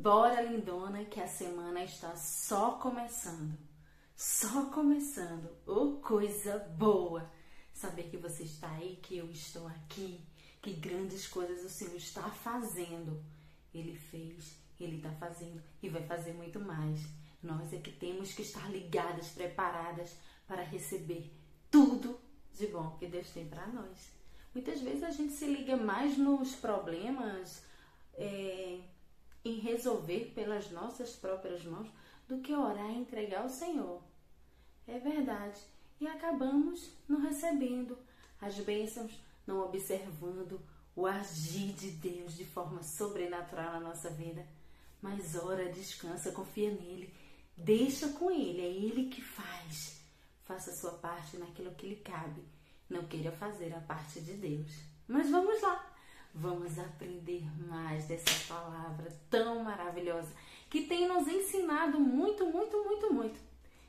Bora, lindona, que a semana está só começando. Só começando. Oh, coisa boa! Saber que você está aí, que eu estou aqui, que grandes coisas o Senhor está fazendo. Ele fez, Ele está fazendo e vai fazer muito mais. Nós é que temos que estar ligadas, preparadas para receber tudo de bom que Deus tem para nós. Muitas vezes a gente se liga mais nos problemas, é, em resolver pelas nossas próprias mãos do que orar e entregar ao Senhor. É verdade. E acabamos não recebendo as bênçãos, não observando o agir de Deus de forma sobrenatural na nossa vida. Mas ora, descansa, confia nele, deixa com ele, é ele que faz. Faça a sua parte naquilo que lhe cabe. Não queira fazer a parte de Deus. Mas vamos lá vamos aprender mais dessa palavra tão maravilhosa que tem nos ensinado muito, muito, muito, muito.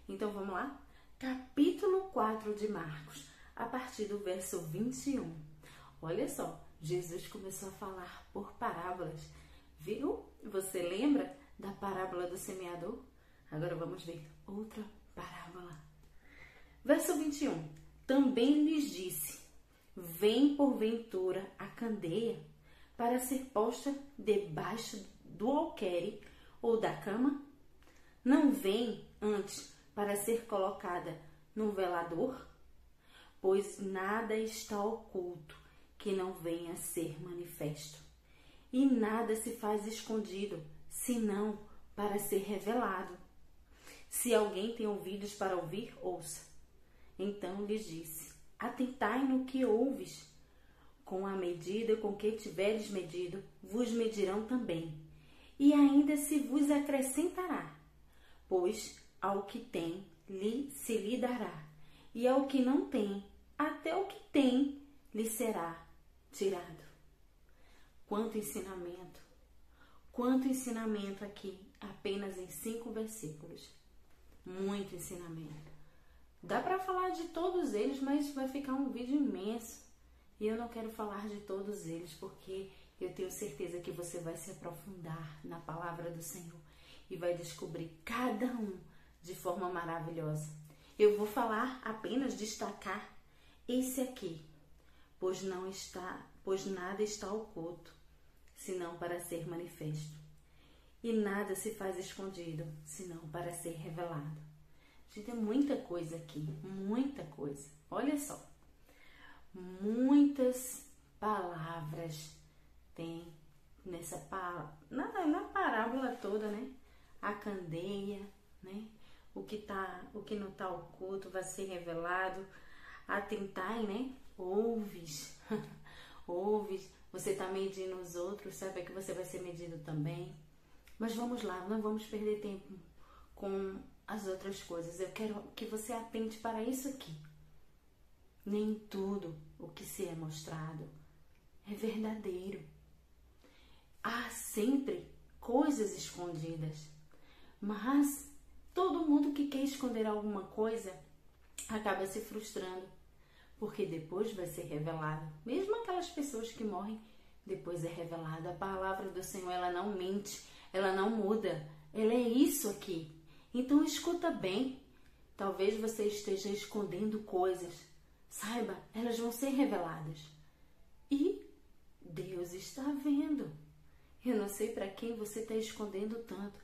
Então vamos lá? Capítulo 4 de Marcos, a partir do verso 21. Olha só, Jesus começou a falar por parábolas. Viu? Você lembra da parábola do semeador? Agora vamos ver outra parábola. Verso 21. Também lhes disse: vem porventura a candeia para ser posta debaixo do alqueire ou da cama? Não vem antes para ser colocada no velador? Pois nada está oculto que não venha a ser manifesto, e nada se faz escondido, senão para ser revelado. Se alguém tem ouvidos para ouvir, ouça. Então lhes disse: Atentai no que ouves. Com a medida com que tiveres medido, vos medirão também. E ainda se vos acrescentará. Pois ao que tem, lhe se lhe dará. E ao que não tem, até o que tem, lhe será tirado. Quanto ensinamento! Quanto ensinamento aqui, apenas em cinco versículos. Muito ensinamento. Dá para falar de todos eles, mas vai ficar um vídeo imenso. E eu não quero falar de todos eles, porque eu tenho certeza que você vai se aprofundar na palavra do Senhor e vai descobrir cada um de forma maravilhosa. Eu vou falar apenas destacar esse aqui, pois não está, pois nada está oculto, senão para ser manifesto. E nada se faz escondido, senão para ser revelado. Gente, tem muita coisa aqui, muita coisa. Olha só. Muitas palavras tem nessa na, na parábola toda, né? A candeia, né? O que tá, o que não tá oculto vai ser revelado. Atentai, né? Ouves. Ouves. Você tá medindo os outros, sabe que você vai ser medido também. Mas vamos lá, não vamos perder tempo com as outras coisas. Eu quero que você atente para isso aqui. Nem tudo o que se é mostrado é verdadeiro. Há sempre coisas escondidas. Mas todo mundo que quer esconder alguma coisa acaba se frustrando, porque depois vai ser revelado. Mesmo aquelas pessoas que morrem, depois é revelada. A palavra do Senhor, ela não mente, ela não muda. Ela é isso aqui. Então escuta bem. Talvez você esteja escondendo coisas. Saiba, elas vão ser reveladas. E Deus está vendo. Eu não sei para quem você está escondendo tanto,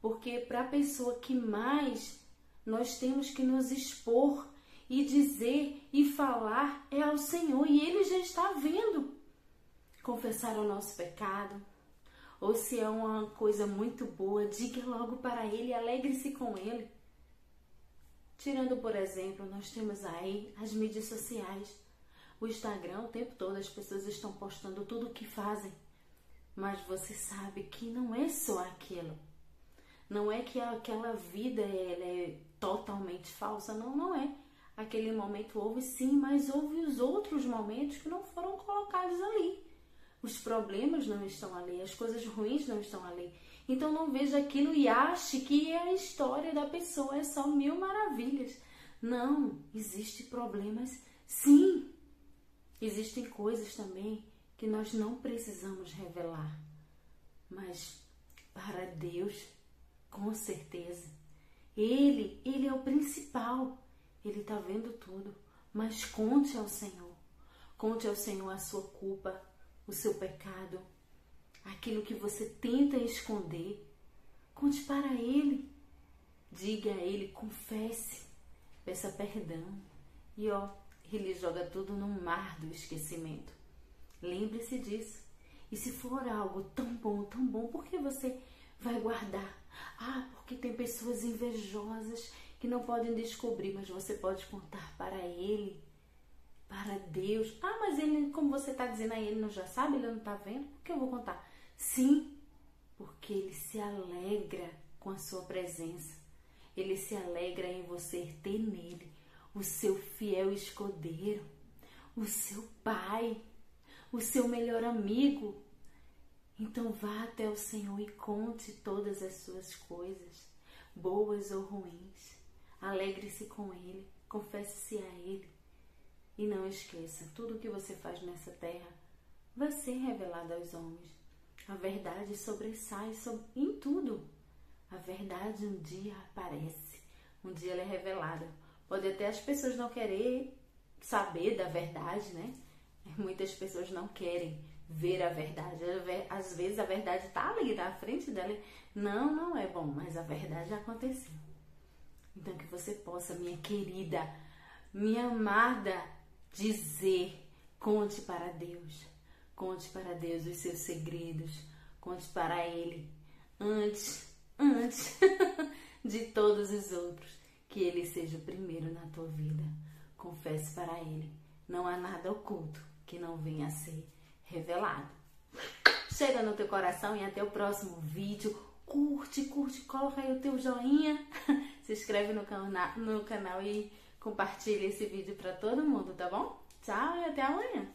porque para a pessoa que mais nós temos que nos expor e dizer e falar é ao Senhor e Ele já está vendo. Confessar o nosso pecado, ou se é uma coisa muito boa, diga logo para ele, alegre-se com ele. Tirando, por exemplo, nós temos aí as mídias sociais. O Instagram, o tempo todo as pessoas estão postando tudo o que fazem. Mas você sabe que não é só aquilo. Não é que aquela vida ela é totalmente falsa, não, não é. Aquele momento houve sim, mas houve os outros momentos que não foram colocados ali. Os problemas não estão ali, as coisas ruins não estão ali. Então não veja aquilo e ache que a história da pessoa é só mil maravilhas. Não, existem problemas sim. Existem coisas também que nós não precisamos revelar. Mas para Deus, com certeza. Ele, ele é o principal. Ele está vendo tudo. Mas conte ao Senhor. Conte ao Senhor a sua culpa, o seu pecado, aquilo que você tenta esconder. Conte para Ele. Diga a Ele, confesse, peça perdão. E ó, Ele joga tudo no mar do esquecimento. Lembre-se disso. E se for algo tão bom, tão bom, por que você vai guardar? Ah, porque tem pessoas invejosas que não podem descobrir, mas você pode contar para ele, para Deus. Ah, mas ele, como você está dizendo aí, ele não já sabe, ele não está vendo? Por que eu vou contar? Sim, porque ele se alegra com a sua presença. Ele se alegra em você ter nele o seu fiel escudeiro, o seu pai, o seu melhor amigo. Então vá até o Senhor e conte todas as suas coisas, boas ou ruins. Alegre-se com Ele, confesse-se a Ele. E não esqueça, tudo o que você faz nessa terra vai ser revelado aos homens. A verdade sobressai em tudo. A verdade um dia aparece, um dia ela é revelada. Pode até as pessoas não querer saber da verdade, né? Muitas pessoas não querem ver a verdade. Às vezes a verdade está ali na frente dela. Não, não é bom, mas a verdade aconteceu. Então que você possa, minha querida, minha amada, dizer, conte para Deus. Conte para Deus os seus segredos. Conte para Ele antes, antes de todos os outros. Que Ele seja o primeiro na tua vida. Confesse para Ele. Não há nada oculto que não venha a ser revelado. Chega no teu coração e até o próximo vídeo. Curte, curte, coloca aí o teu joinha, se inscreve no, cana no canal e compartilha esse vídeo para todo mundo, tá bom? Tchau e até amanhã!